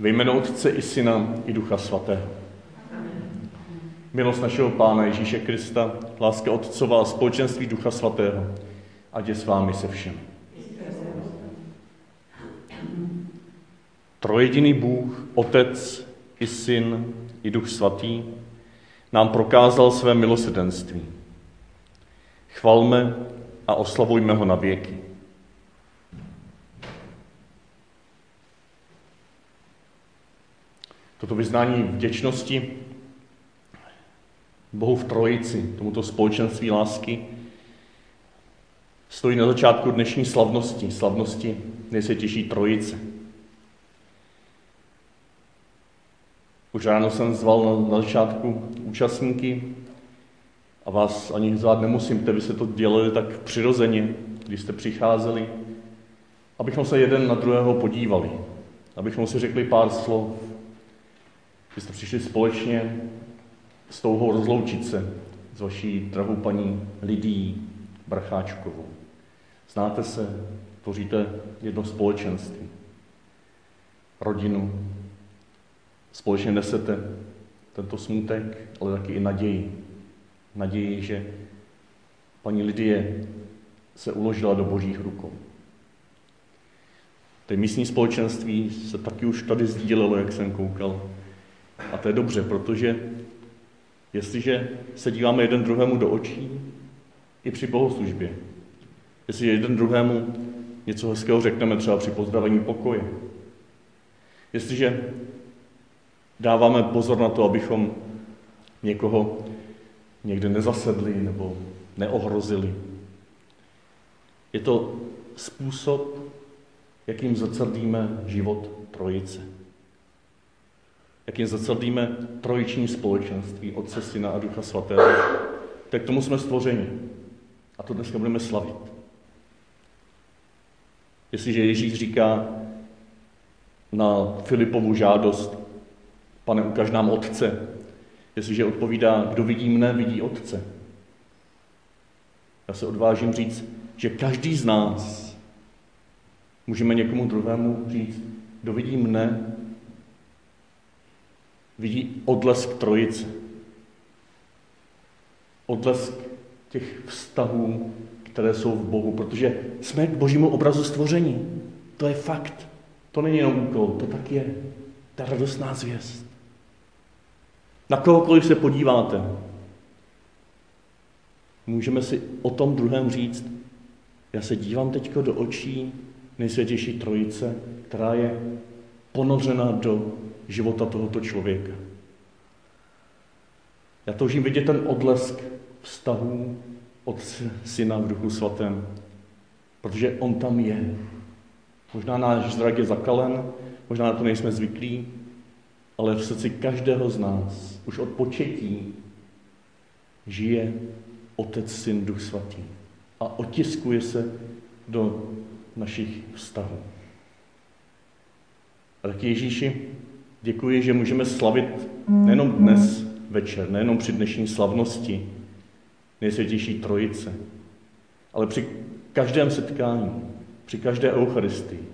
Ve jménu Otce i Syna i Ducha Svatého. Milost našeho Pána Ježíše Krista, láska Otcova a společenství Ducha Svatého, ať je s vámi se všem. Trojediný Bůh, Otec i Syn i Duch Svatý, nám prokázal své milosedenství. Chvalme a oslavujme ho na věky. Toto vyznání vděčnosti Bohu v Trojici, tomuto společenství lásky, stojí na začátku dnešní slavnosti, slavnosti nejsvětější Trojice. Už ráno jsem zval na, začátku účastníky a vás ani zvát nemusím, vy se to dělali tak přirozeně, když jste přicházeli, abychom se jeden na druhého podívali, abychom si řekli pár slov, že jste přišli společně s touhou rozloučit se s vaší drahou paní Lidí Bracháčkovou. Znáte se, tvoříte jedno společenství, rodinu, společně nesete tento smutek, ale taky i naději. Naději, že paní Lidie se uložila do božích rukou. Té místní společenství se taky už tady sdílelo, jak jsem koukal. A to je dobře, protože jestliže se díváme jeden druhému do očí, i při bohoslužbě, jestliže jeden druhému něco hezkého řekneme třeba při pozdravení pokoje, jestliže dáváme pozor na to, abychom někoho někde nezasedli nebo neohrozili. Je to způsob, jakým zrcadlíme život trojice jakým zacadlíme trojiční společenství Otce, Syna a Ducha Svatého, tak tomu jsme stvořeni. A to dneska budeme slavit. Jestliže Ježíš říká na Filipovu žádost, pane, ukaž nám Otce, jestliže odpovídá, kdo vidí mne, vidí Otce. Já se odvážím říct, že každý z nás můžeme někomu druhému říct, kdo vidí mne, vidí odlesk trojice. Odlesk těch vztahů, které jsou v Bohu, protože jsme k božímu obrazu stvoření. To je fakt. To není jenom úkol, to tak je. Ta radostná zvěst. Na kohokoliv se podíváte, můžeme si o tom druhém říct, já se dívám teď do očí nejsvětější trojice, která je ponořena do života tohoto člověka. Já toužím vidět ten odlesk vztahů od syna v duchu svatém, protože on tam je. Možná náš zrak je zakalen, možná na to nejsme zvyklí, ale v srdci každého z nás už od početí žije Otec, Syn, Duch Svatý a otiskuje se do našich vztahů. A tak Ježíši, děkuji, že můžeme slavit nejenom dnes večer, nejenom při dnešní slavnosti nejsvětější trojice, ale při každém setkání, při každé eucharistii,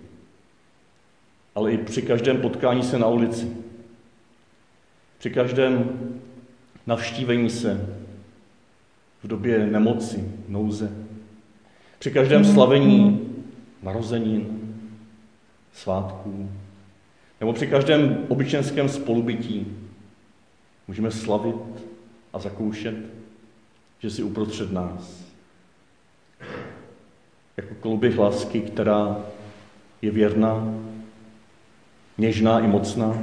ale i při každém potkání se na ulici, při každém navštívení se v době nemoci, nouze, při každém slavení narozenin, svátků, nebo při každém obyčenském spolubytí můžeme slavit a zakoušet, že jsi uprostřed nás. Jako koluběh lásky, která je věrná, něžná i mocná,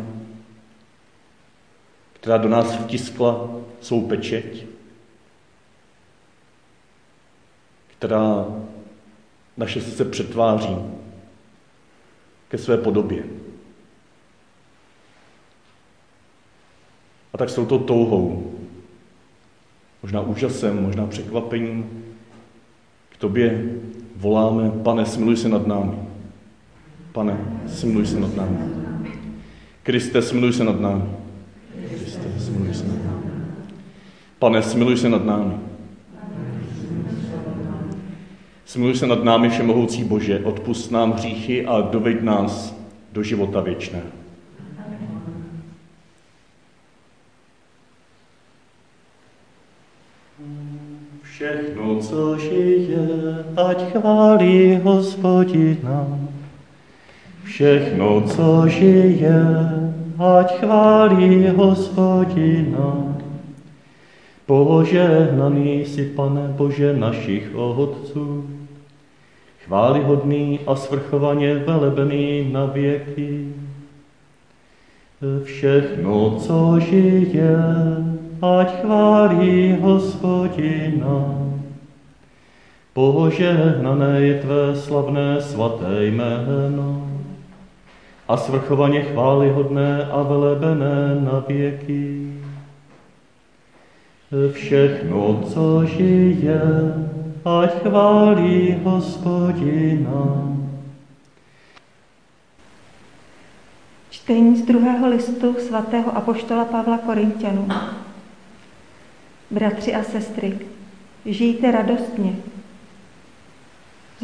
která do nás vtiskla svou pečeť, která naše srdce přetváří ke své podobě. A tak s touto touhou, možná úžasem, možná překvapením, k tobě voláme, pane, smiluj se nad námi. Pane, smiluj se nad námi. Kriste, smiluj se nad námi. Kriste, smiluj se nad námi. Pane, smiluj se nad námi. Smiluj se nad námi, všemohoucí Bože, odpust nám hříchy a doveď nás do života věčného. Všechno, co žije, ať chválí hospodina. Všechno, co žije, ať chválí hospodina. Požehnaný si, pane Bože, našich otců, chválihodný a svrchovaně velebený na věky. Všechno, co žije, ať chválí hospodina. Požehnané je tvé slavné svaté jméno a svrchovaně chválihodné a velebené na věky. Všechno, co žije, ať chválí hospodina. Čtení z druhého listu svatého apoštola Pavla Korintianů. Bratři a sestry, žijte radostně,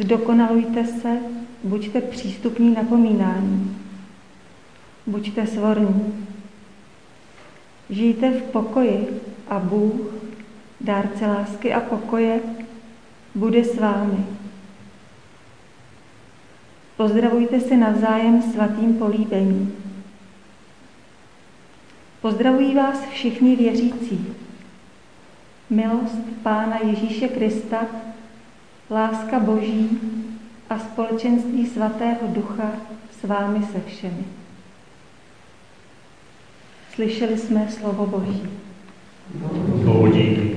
zdokonalujte se, buďte přístupní napomínání, buďte svorní, žijte v pokoji a Bůh, dárce lásky a pokoje, bude s vámi. Pozdravujte se navzájem svatým políbením. Pozdravují vás všichni věřící. Milost Pána Ježíše Krista, láska Boží a společenství svatého ducha s vámi se všemi. Slyšeli jsme slovo Boží. Díky.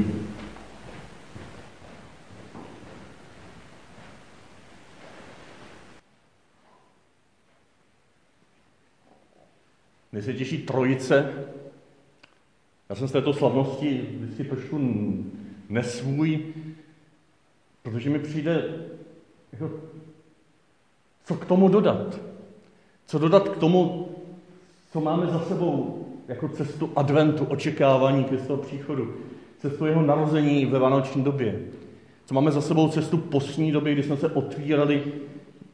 Nejsvětější trojice. Já jsem z této slavnosti vždycky trošku nesvůj, protože mi přijde, jako, co k tomu dodat. Co dodat k tomu, co máme za sebou jako cestu adventu, očekávání Kristova příchodu, cestu jeho narození ve vánoční době. Co máme za sebou cestu postní doby, kdy jsme se otvírali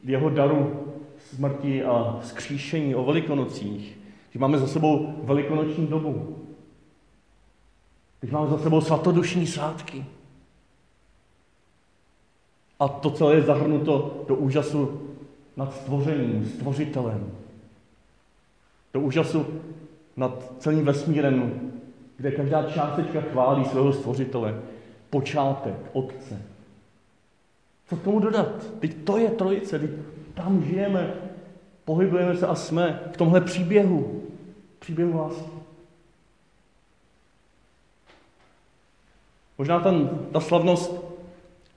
jeho daru smrti a skříšení o velikonocích. Když máme za sebou velikonoční dobu. Když máme za sebou svatodušní svátky. A to celé je zahrnuto do úžasu nad stvořením, stvořitelem. Do úžasu nad celým vesmírem, kde každá částečka chválí svého stvořitele. Počátek, Otce. Co k tomu dodat? Teď to je trojice, teď tam žijeme, pohybujeme se a jsme v tomhle příběhu. Příběhu lásky. Možná ten, ta slavnost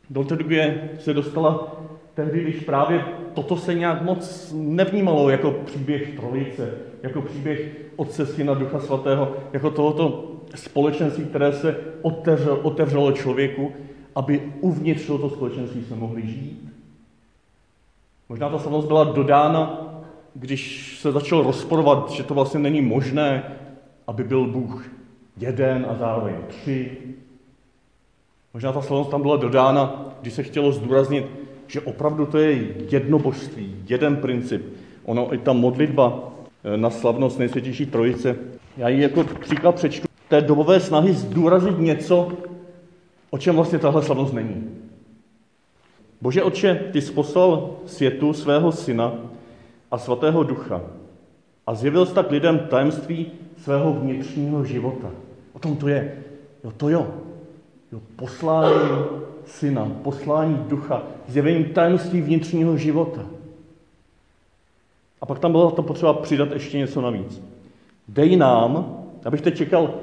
do doby se dostala tehdy, když právě toto se nějak moc nevnímalo jako příběh trojice, jako příběh Otce, Syna, Ducha Svatého, jako tohoto společenství, které se otevřelo, otevřelo člověku, aby uvnitř tohoto společenství se mohli žít. Možná ta slavnost byla dodána, když se začal rozporovat, že to vlastně není možné, aby byl Bůh jeden a zároveň tři. Možná ta slavnost tam byla dodána, když se chtělo zdůraznit, že opravdu to je jedno božství, jeden princip. Ono i ta modlitba eh, na slavnost nejsvětější trojice, já ji jako příklad přečtu, té dobové snahy zdůraznit něco, o čem vlastně tahle slavnost není. Bože Otče, ty jsi poslal světu svého syna a svatého ducha a zjevil jsi tak lidem tajemství svého vnitřního života. O tom to je. Jo, to jo. Jo poslání syna, poslání ducha, zjevení tajemství vnitřního života. A pak tam bylo to potřeba přidat ještě něco navíc. Dej nám, abych teď čekal,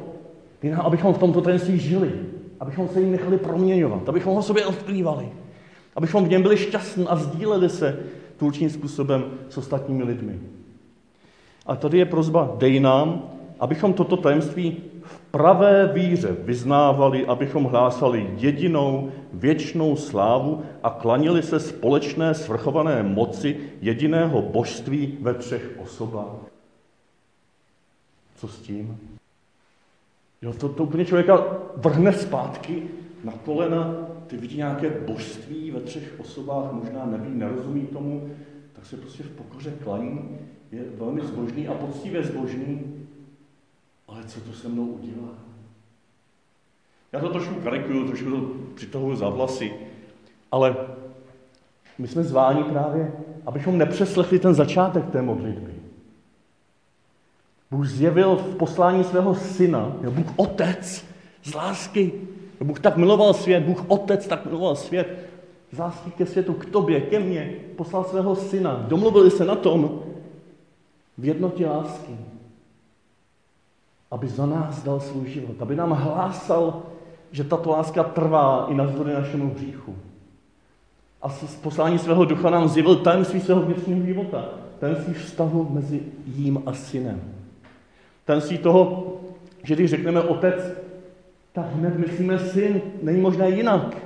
dej nám, abychom v tomto tajemství žili, abychom se jim nechali proměňovat, abychom ho sobě odkrývali, abychom v něm byli šťastní a sdíleli se tvůrčím způsobem s ostatními lidmi. A tady je prozba, dej nám, abychom toto tajemství v pravé víře vyznávali, abychom hlásali jedinou věčnou slávu a klanili se společné svrchované moci jediného božství ve třech osobách. Co s tím? Jo, to, to úplně člověka vrhne zpátky na kolena, ty vidí nějaké božství ve třech osobách, možná neví, nerozumí tomu, tak se prostě v pokoře klaní, je velmi zbožný a poctivě zbožný, ale co to se mnou udělá? Já to trošku karikuju, trošku to přitahuju za vlasy, ale my jsme zváni právě, abychom nepřeslechli ten začátek té modlitby. Bůh zjevil v poslání svého syna, jo, Bůh Otec z lásky. Jo, Bůh tak miloval svět, Bůh Otec tak miloval svět, z lásky ke světu, k tobě, ke mně, poslal svého syna. Domluvili se na tom v jednotě lásky, aby za nás dal svůj život, aby nám hlásal, že tato láska trvá i navzdory našemu hříchu. A z poslání svého ducha nám zjevil tajemství svého vnitřního života, tajemství vztahu mezi jím a synem. Tajemství toho, že když řekneme otec, tak hned myslíme syn, není možné jinak.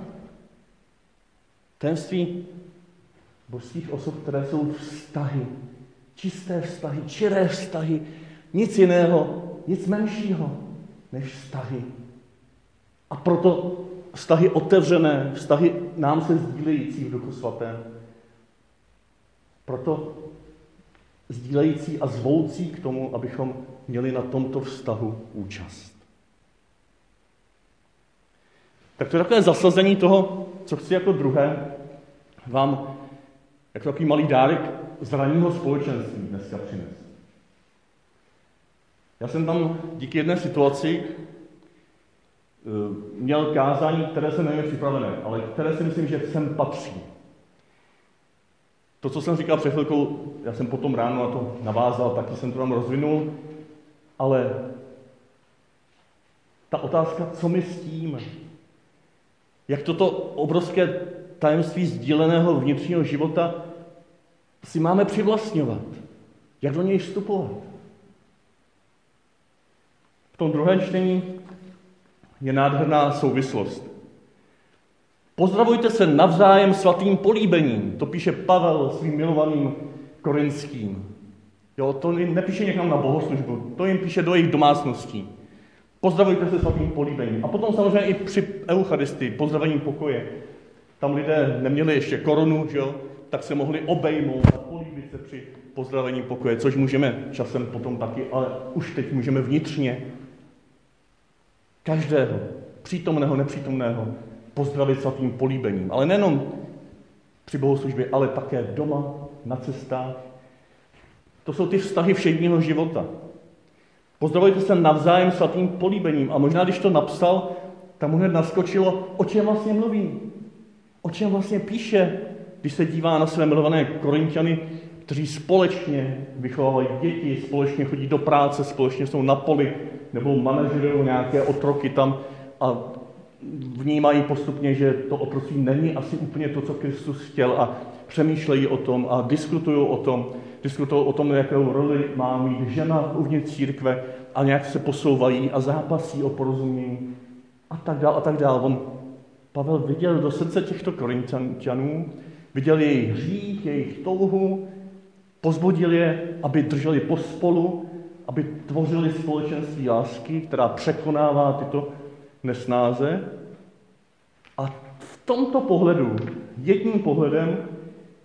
Tajemství božských osob, které jsou vztahy, čisté vztahy, čiré vztahy, nic jiného, nic menšího než vztahy. A proto vztahy otevřené, vztahy nám se sdílející v Duchu Svatém. Proto sdílející a zvoucí k tomu, abychom měli na tomto vztahu účast. Tak to je takové zasazení toho, co chci jako druhé vám jako takový malý dárek z ranního společenství dneska přinést. Já jsem tam díky jedné situaci eh, měl kázání, které jsem neměl připravené, ale které si myslím, že sem patří. To, co jsem říkal před chvilkou, já jsem potom ráno na to navázal, taky jsem to tam rozvinul, ale ta otázka, co my s tím, jak toto obrovské tajemství sdíleného vnitřního života si máme přivlastňovat, jak do něj vstupovat. V tom druhém čtení je nádherná souvislost. Pozdravujte se navzájem svatým políbením, to píše Pavel svým milovaným korinským. Jo, to nepíše někam na bohoslužbu, to jim píše do jejich domácností. Pozdravujte se svatým políbením. A potom samozřejmě i při Eucharistii, pozdravení pokoje. Tam lidé neměli ještě korunu, že jo? tak se mohli obejmout a políbit se při pozdravení pokoje, což můžeme časem potom taky, ale už teď můžeme vnitřně každého, přítomného, nepřítomného, pozdravit svatým políbením. Ale nejenom při bohoslužbě, ale také doma, na cestách. To jsou ty vztahy všedního života. Pozdravujte se navzájem svatým políbením. A možná, když to napsal, tam mu hned naskočilo, o čem vlastně mluví. O čem vlastně píše, když se dívá na své milované Korintiany, kteří společně vychovávají děti, společně chodí do práce, společně jsou na poli, nebo manažerují nějaké otroky tam a vnímají postupně, že to otroctví není asi úplně to, co Kristus chtěl a přemýšlejí o tom a diskutují o tom, diskutují o tom, jakou roli má mít žena uvnitř církve a nějak se posouvají a zápasí o porozumění a tak dále a tak dále. On, Pavel viděl do srdce těchto korintianů, viděl jejich hřích, jejich touhu, pozbudil je, aby drželi pospolu, aby tvořili společenství lásky, která překonává tyto nesnáze. A v tomto pohledu, jedním pohledem,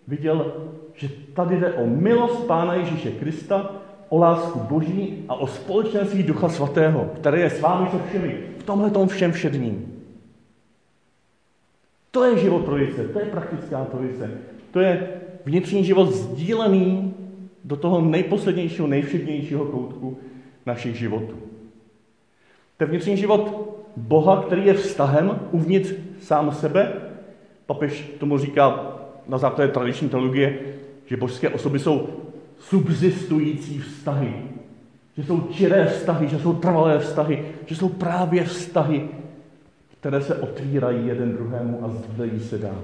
viděl, že tady jde o milost Pána Ježíše Krista, o lásku Boží a o společenství Ducha Svatého, které je s vámi se všemi, v tomhle tom všem všedním. To je život trojice, to je praktická trojice. To je vnitřní život sdílený do toho nejposlednějšího, nejvšednějšího koutku našich životů. Je vnitřní život Boha, který je vztahem uvnitř sám sebe. Papež tomu říká na základě tradiční teologie, že božské osoby jsou subsistující vztahy. Že jsou čiré vztahy, že jsou trvalé vztahy, že jsou právě vztahy, které se otvírají jeden druhému a sdílejí se dál.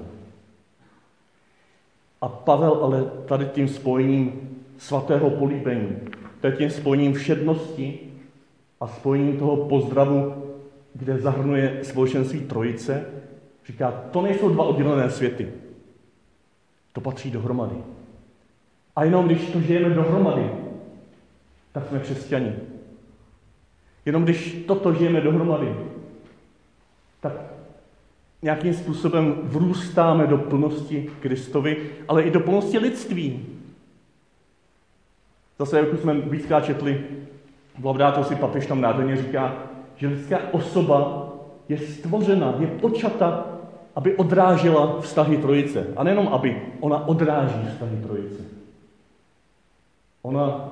A Pavel ale tady tím spojením svatého políbení, to je tím spojením všednosti a spojením toho pozdravu, kde zahrnuje společenství trojice, říká, to nejsou dva oddělené světy. To patří dohromady. A jenom když to žijeme dohromady, tak jsme křesťani. Jenom když toto žijeme dohromady, tak nějakým způsobem vrůstáme do plnosti Kristovi, ale i do plnosti lidství. Zase, jak už jsme víckrát četli, v si papež tam nádherně říká, že lidská osoba je stvořena, je počata, aby odrážela vztahy trojice. A nejenom aby, ona odráží vztahy trojice. Ona,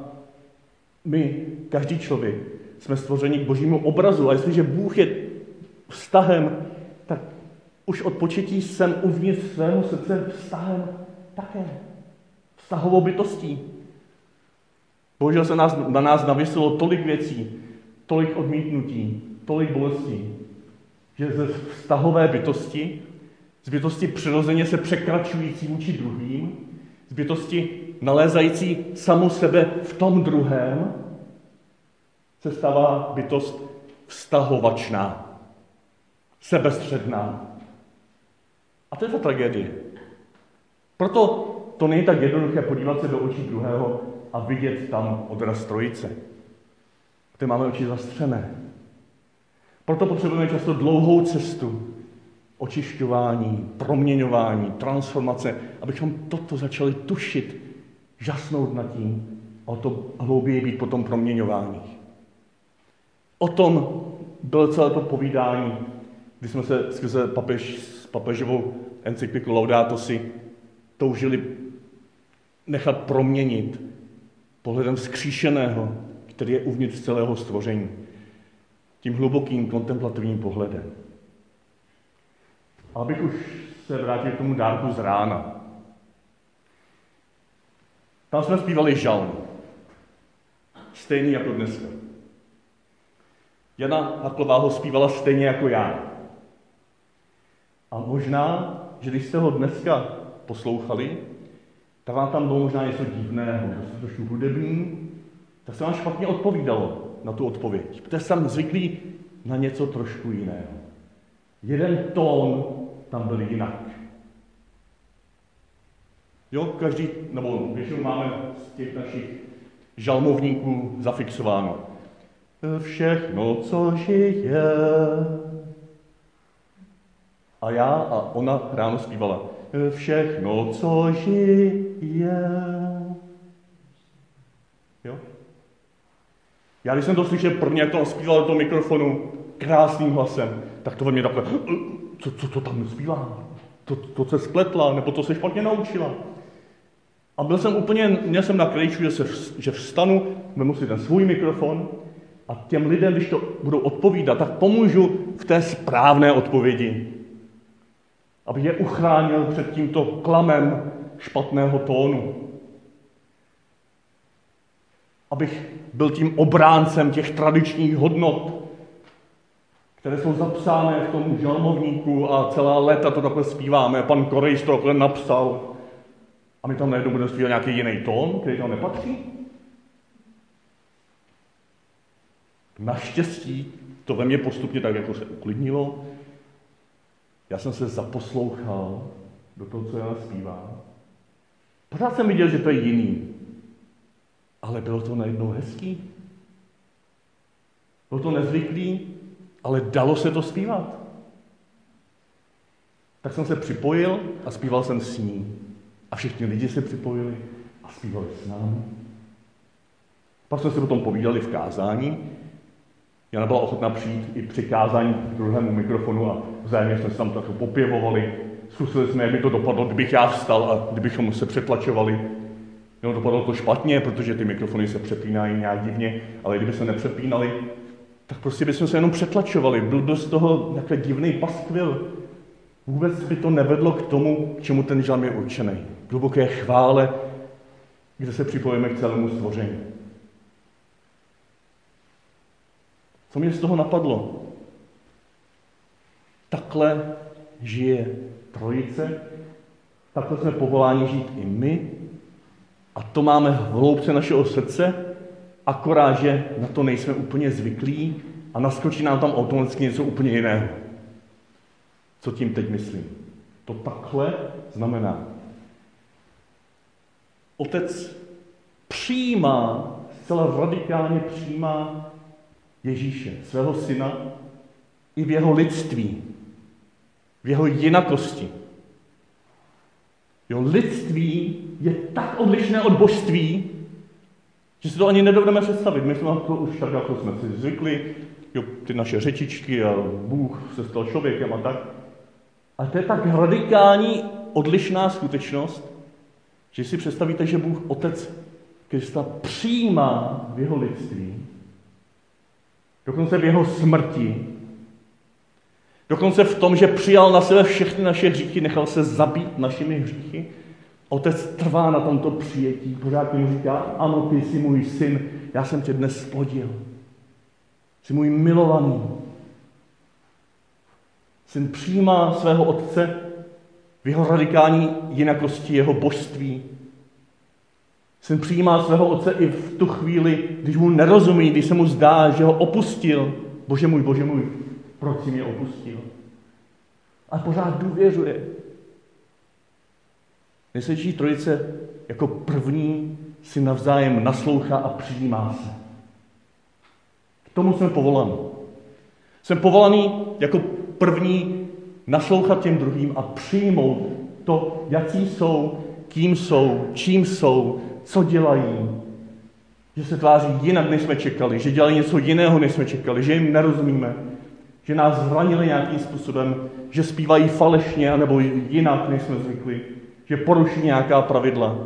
my, každý člověk, jsme stvořeni k božímu obrazu. A jestliže Bůh je vztahem, už od početí jsem uvnitř svého srdce vztahem také. Vztahovou bytostí. Bohužel se nás, na nás navisilo tolik věcí, tolik odmítnutí, tolik bolestí, že ze vztahové bytosti, z bytosti přirozeně se překračující vůči druhým, z bytosti nalézající samu sebe v tom druhém, se stává bytost vztahovačná, sebestředná. A to je ta tragédie. Proto to není tak jednoduché podívat se do očí druhého a vidět tam odraz trojice. Ty máme oči zastřené. Proto potřebujeme často dlouhou cestu očišťování, proměňování, transformace, abychom toto začali tušit, žasnout nad tím a o to hlouběji být potom proměňování. O tom bylo celé to povídání, kdy jsme se skrze papež, s papežovou encykliku Laudato si toužili nechat proměnit pohledem vzkříšeného, který je uvnitř celého stvoření. Tím hlubokým kontemplativním pohledem. Abych už se vrátil k tomu dárku z rána. Tam jsme zpívali žalm. Stejný jako dneska. Jana Haklová ho zpívala stejně jako já. A možná, že když jste ho dneska poslouchali, tak vám tam bylo možná něco divného, jste trošku hudební, tak se vám špatně odpovídalo na tu odpověď. Protože jsem zvyklý na něco trošku jiného. Jeden tón tam byl jinak. Jo, každý, nebo většinou máme z těch našich žalmovníků zafixováno. Všechno, co žije. A já a ona ráno zpívala. Všechno, co žije. Jo? Já když jsem to slyšel prvně, jak to zpíval do toho mikrofonu krásným hlasem, tak to ve mě takhle, co, co to tam zpívá? To, to se spletla, nebo to se špatně naučila. A byl jsem úplně, měl jsem na krejču, že, se, že vstanu, vemu si ten svůj mikrofon a těm lidem, když to budou odpovídat, tak pomůžu v té správné odpovědi. Abych je uchránil před tímto klamem špatného tónu. Abych byl tím obráncem těch tradičních hodnot, které jsou zapsány v tom žalmovníku a celá léta to takhle zpíváme. Pan Korejs to takhle napsal. A my tam najednou budeme zpívat nějaký jiný tón, který tam nepatří. Naštěstí to ve mně postupně tak jako se uklidnilo. Já jsem se zaposlouchal do toho, co Jana zpívá. Pořád jsem viděl, že to je jiný. Ale bylo to najednou hezký. Bylo to nezvyklý, ale dalo se to zpívat. Tak jsem se připojil a zpíval jsem s ní. A všichni lidi se připojili a zpívali s námi. Pak jsme si potom povídali v kázání. Jana byla ochotná přijít i při kázání k druhému mikrofonu a vzájemně jsme se tam tak popěvovali. Zkusili jsme, jak by to dopadlo, kdybych já vstal a kdybychom se přetlačovali. Jo, dopadlo to špatně, protože ty mikrofony se přepínají nějak divně, ale kdyby se nepřepínali, tak prostě bychom se jenom přetlačovali. Byl by z toho nějaký divný paskvil. Vůbec by to nevedlo k tomu, k čemu ten žalm je určený. Hluboké chvále, kde se připojíme k celému stvoření. Co mě z toho napadlo? Takhle žije trojice, takhle jsme povoláni žít i my a to máme v hloubce našeho srdce akorát, že na to nejsme úplně zvyklí a naskočí nám tam automaticky něco úplně jiného. Co tím teď myslím? To takhle znamená, otec přijímá, zcela radikálně přijímá Ježíše, svého syna, i v jeho lidství, v jeho jinakosti. Jeho lidství je tak odlišné od božství, že si to ani nedovedeme představit. My jsme to už tak, jako jsme si zvykli, jo, ty naše řečičky a Bůh se stal člověkem a tak. A to je tak radikální odlišná skutečnost, že si představíte, že Bůh Otec Krista přijímá v jeho lidství, dokonce v jeho smrti, dokonce v tom, že přijal na sebe všechny naše hříchy, nechal se zabít našimi hříchy. Otec trvá na tomto přijetí, pořád mu říká, ano, ty jsi můj syn, já jsem tě dnes splodil. Jsi můj milovaný. Syn přijímá svého otce v jeho radikální jinakosti, jeho božství. Syn přijímá svého otce i v tu chvíli, když mu nerozumí, když se mu zdá, že ho opustil. Bože můj, bože můj, proč jsi mě opustil? A pořád důvěřuje. Nesvědčí trojice jako první si navzájem naslouchá a přijímá se. K tomu jsme povolaní. Jsem povolaný jako první naslouchat těm druhým a přijmout to, jaký jsou, kým jsou, čím jsou, co dělají. Že se tváří jinak, než jsme čekali, že dělají něco jiného, než jsme čekali, že jim nerozumíme, že nás zranili nějakým způsobem, že zpívají falešně nebo jinak, než jsme zvykli, že poruší nějaká pravidla,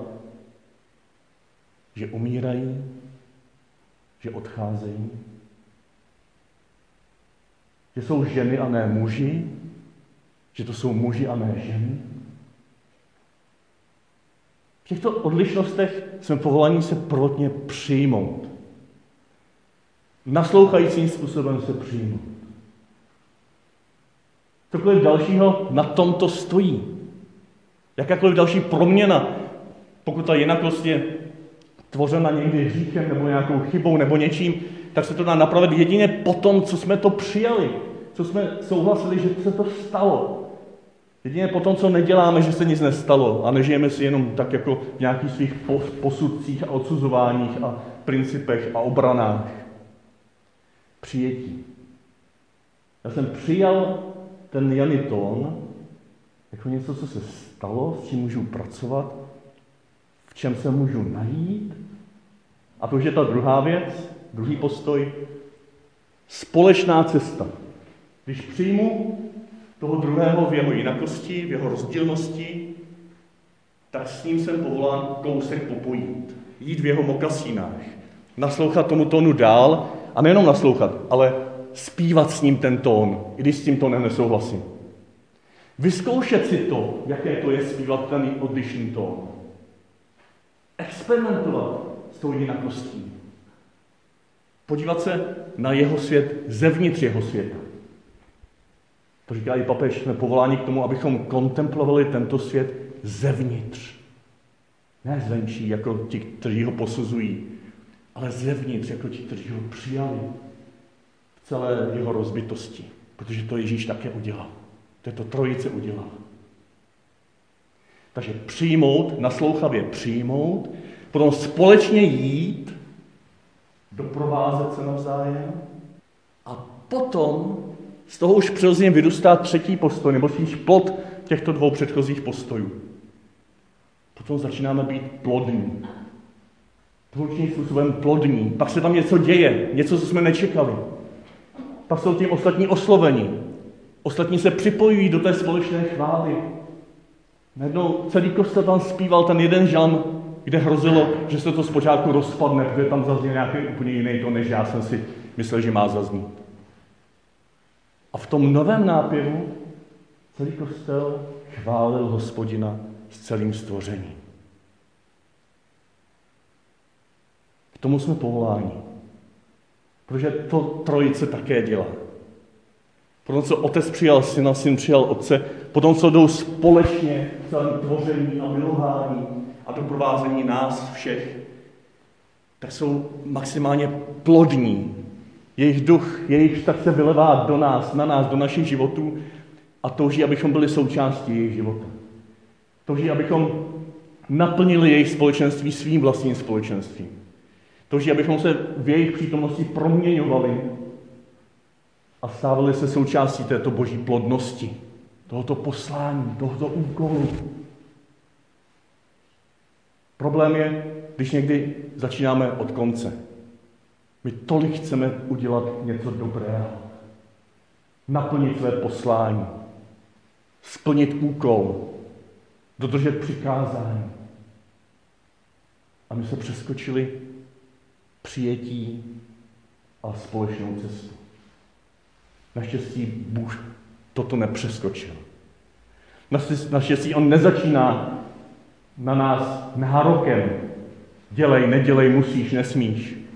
že umírají, že odcházejí, že jsou ženy a ne muži, že to jsou muži a ne ženy. V těchto odlišnostech jsme povolaní se prvotně přijmout. Naslouchajícím způsobem se přijmout. Cokoliv dalšího na tomto stojí. Jakákoliv další proměna, pokud ta jinakost je tvořena někdy hříchem nebo nějakou chybou nebo něčím, tak se to dá napravit jedině po tom, co jsme to přijali, co jsme souhlasili, že se to stalo. Jedině po tom, co neděláme, že se nic nestalo a nežijeme si jenom tak jako v nějakých svých posudcích a odsuzováních a principech a obranách. Přijetí. Já jsem přijal ten Janitón jako něco, co se stalo, s čím můžu pracovat, v čem se můžu najít. A to už je ta druhá věc, druhý postoj. Společná cesta. Když přijmu toho druhého v jeho jinakosti, v jeho rozdílnosti, tak s ním jsem povolán kousek popojít. Jít v jeho mokasínách. Naslouchat tomu tónu dál a nejenom naslouchat, ale zpívat s ním ten tón, i když s tím tónem nesouhlasím. Vyzkoušet si to, jaké to je zpívat ten odlišný tón. Experimentovat s tou jinakostí. Podívat se na jeho svět zevnitř jeho světa. To říká i papež, jsme povoláni k tomu, abychom kontemplovali tento svět zevnitř. Ne zvenčí, jako ti, kteří ho posuzují, ale zevnitř, jako ti, kteří ho přijali v celé jeho rozbitosti. Protože to Ježíš také udělal. To je to trojice udělal. Takže přijmout, naslouchavě přijmout, potom společně jít, doprovázet se navzájem a potom z toho už přirozeně vyrůstá třetí postoj, nebo spíš plod těchto dvou předchozích postojů. Potom začínáme být plodní. Společným způsobem plodní. Pak se tam něco děje, něco, co jsme nečekali. Pak jsou tím ostatní oslovení. Ostatní se připojují do té společné chvály. Najednou celý kostel tam zpíval ten jeden žalm, kde hrozilo, že se to zpočátku rozpadne, protože tam zazní nějaký úplně jiný to, než já jsem si myslel, že má zaznít. V tom novém nápěvu celý kostel chválil hospodina s celým stvořením. K tomu jsme povoláni. Protože to trojice také dělá. Potom, co otec přijal syna, syn přijal otce, potom, co jdou společně v celém tvoření a milování a doprovázení nás všech, tak jsou maximálně plodní jejich duch, jejich vztah se vylevá do nás, na nás, do našich životů a touží, abychom byli součástí jejich života. Touží, abychom naplnili jejich společenství svým vlastním společenstvím. Touží, abychom se v jejich přítomnosti proměňovali a stávali se součástí této boží plodnosti, tohoto poslání, tohoto úkolu. Problém je, když někdy začínáme od konce. My tolik chceme udělat něco dobrého. Naplnit své poslání. Splnit úkol. Dodržet přikázání. A my se přeskočili přijetí a společnou cestu. Naštěstí Bůh toto nepřeskočil. Naštěstí on nezačíná na nás nárokem. Dělej, nedělej, musíš, nesmíš.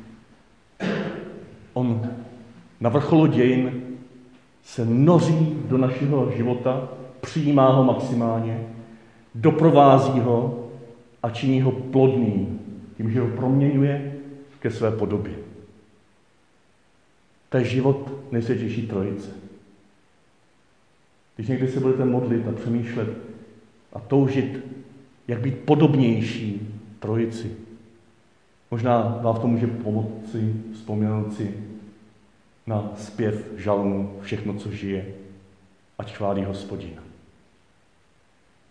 On na vrcholu dějin se noří do našeho života, přijímá ho maximálně, doprovází ho a činí ho plodným, tím, že ho proměňuje ke své podobě. To je život nejsvětější trojice. Když někdy se budete modlit a přemýšlet a toužit, jak být podobnější trojici, možná vám v tom může pomoci vzpomenout si na zpěv žalmu Všechno, co žije, ať chválí hospodin.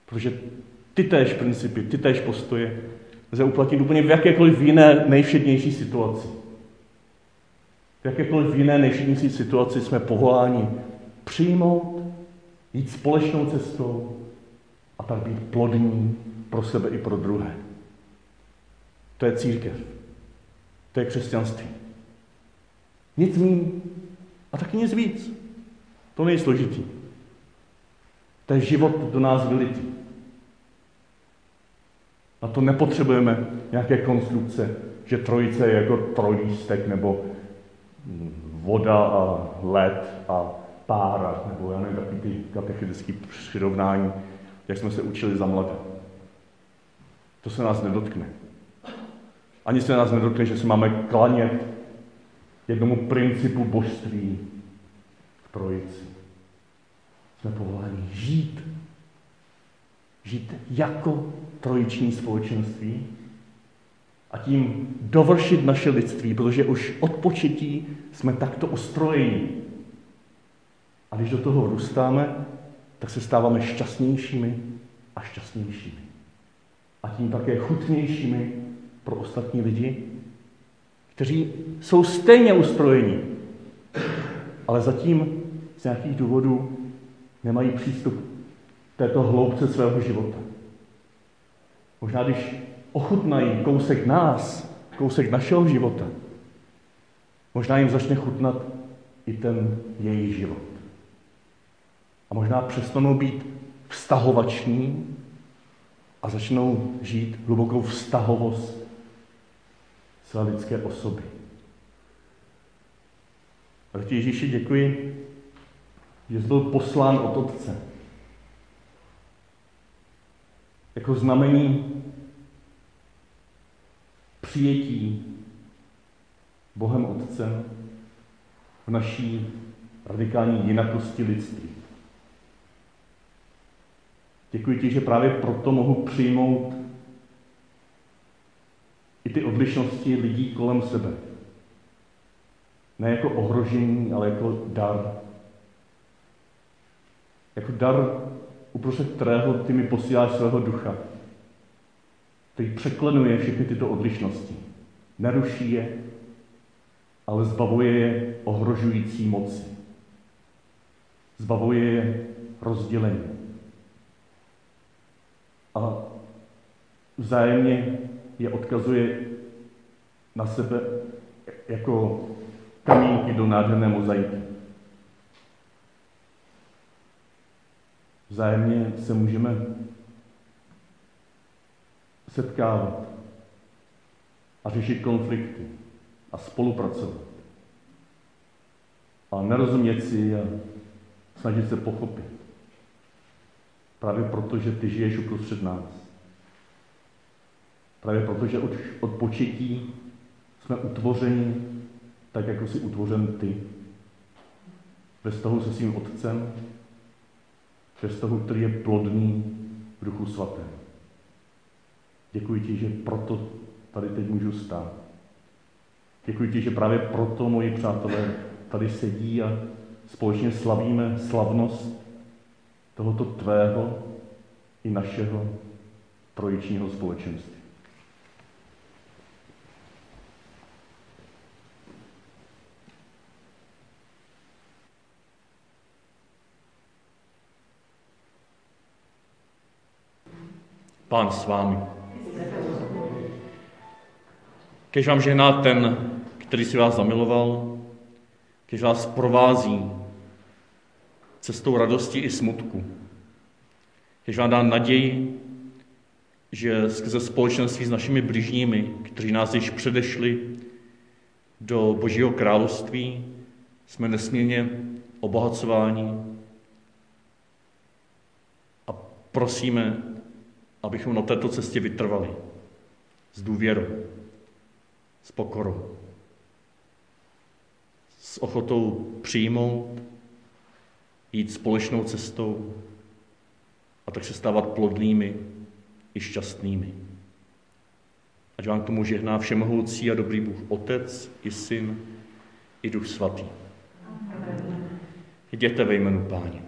Protože ty též principy, ty též postoje lze uplatnit úplně v jakékoliv jiné nejvšednější situaci. V jakékoliv jiné nejvšednější situaci jsme povoláni přijmout, jít společnou cestou a tak být plodní pro sebe i pro druhé. To je církev. To je křesťanství. Nic mín a taky nic víc. To není složitý. To je život do nás vylitý. Na to nepotřebujeme nějaké konstrukce, že trojice je jako trojlístek nebo voda a led a pára, nebo já nevím, takový ty katechetický přirovnání, jak jsme se učili za mladé. To se nás nedotkne. Ani se nás nedotkne, že se máme klanět jednomu principu božství v trojici. Jsme povoláni žít. Žít jako trojiční společenství a tím dovršit naše lidství, protože už od početí jsme takto ustrojeni. A když do toho růstáme, tak se stáváme šťastnějšími a šťastnějšími. A tím také chutnějšími pro ostatní lidi, kteří jsou stejně ustrojeni, ale zatím z nějakých důvodů nemají přístup k této hloubce svého života. Možná když ochutnají kousek nás, kousek našeho života, možná jim začne chutnat i ten její život. A možná přestanou být vztahovační a začnou žít hlubokou vztahovost své lidské osoby. Ti Ježíši děkuji, že jsi byl poslán od Otce. Jako znamení přijetí Bohem Otcem v naší radikální jinakosti lidství. Děkuji ti, že právě proto mohu přijmout ty odlišnosti lidí kolem sebe. Ne jako ohrožení, ale jako dar. Jako dar, uprostřed kterého ty mi posíláš svého ducha, který překlenuje všechny tyto odlišnosti. Neruší je, ale zbavuje je ohrožující moci. Zbavuje je rozdělení. A vzájemně je odkazuje na sebe jako kamínky do nádherné mozaiky. Vzájemně se můžeme setkávat a řešit konflikty a spolupracovat. A nerozumět si a snažit se pochopit. Právě proto, že ty žiješ uprostřed nás. Právě proto, že od, od početí jsme utvořeni tak, jako jsi utvořen ty. Ve vztahu se svým otcem, ve vztahu, který je plodný v duchu svatém. Děkuji ti, že proto tady teď můžu stát. Děkuji ti, že právě proto, moji přátelé, tady sedí a společně slavíme slavnost tohoto tvého i našeho trojičního společenství. Pán s vámi. Kež vám žehná ten, který si vás zamiloval, kež vás provází cestou radosti i smutku. Kež vám dá naději, že skrze společenství s našimi bližními, kteří nás již předešli do Božího království, jsme nesmírně obohacováni a prosíme, abychom na této cestě vytrvali s důvěrou, s pokorou, s ochotou přijmout, jít společnou cestou a tak se stávat plodnými i šťastnými. Ať vám k tomu žehná všemohoucí a dobrý Bůh Otec i Syn i Duch Svatý. Jděte ve jménu Páně.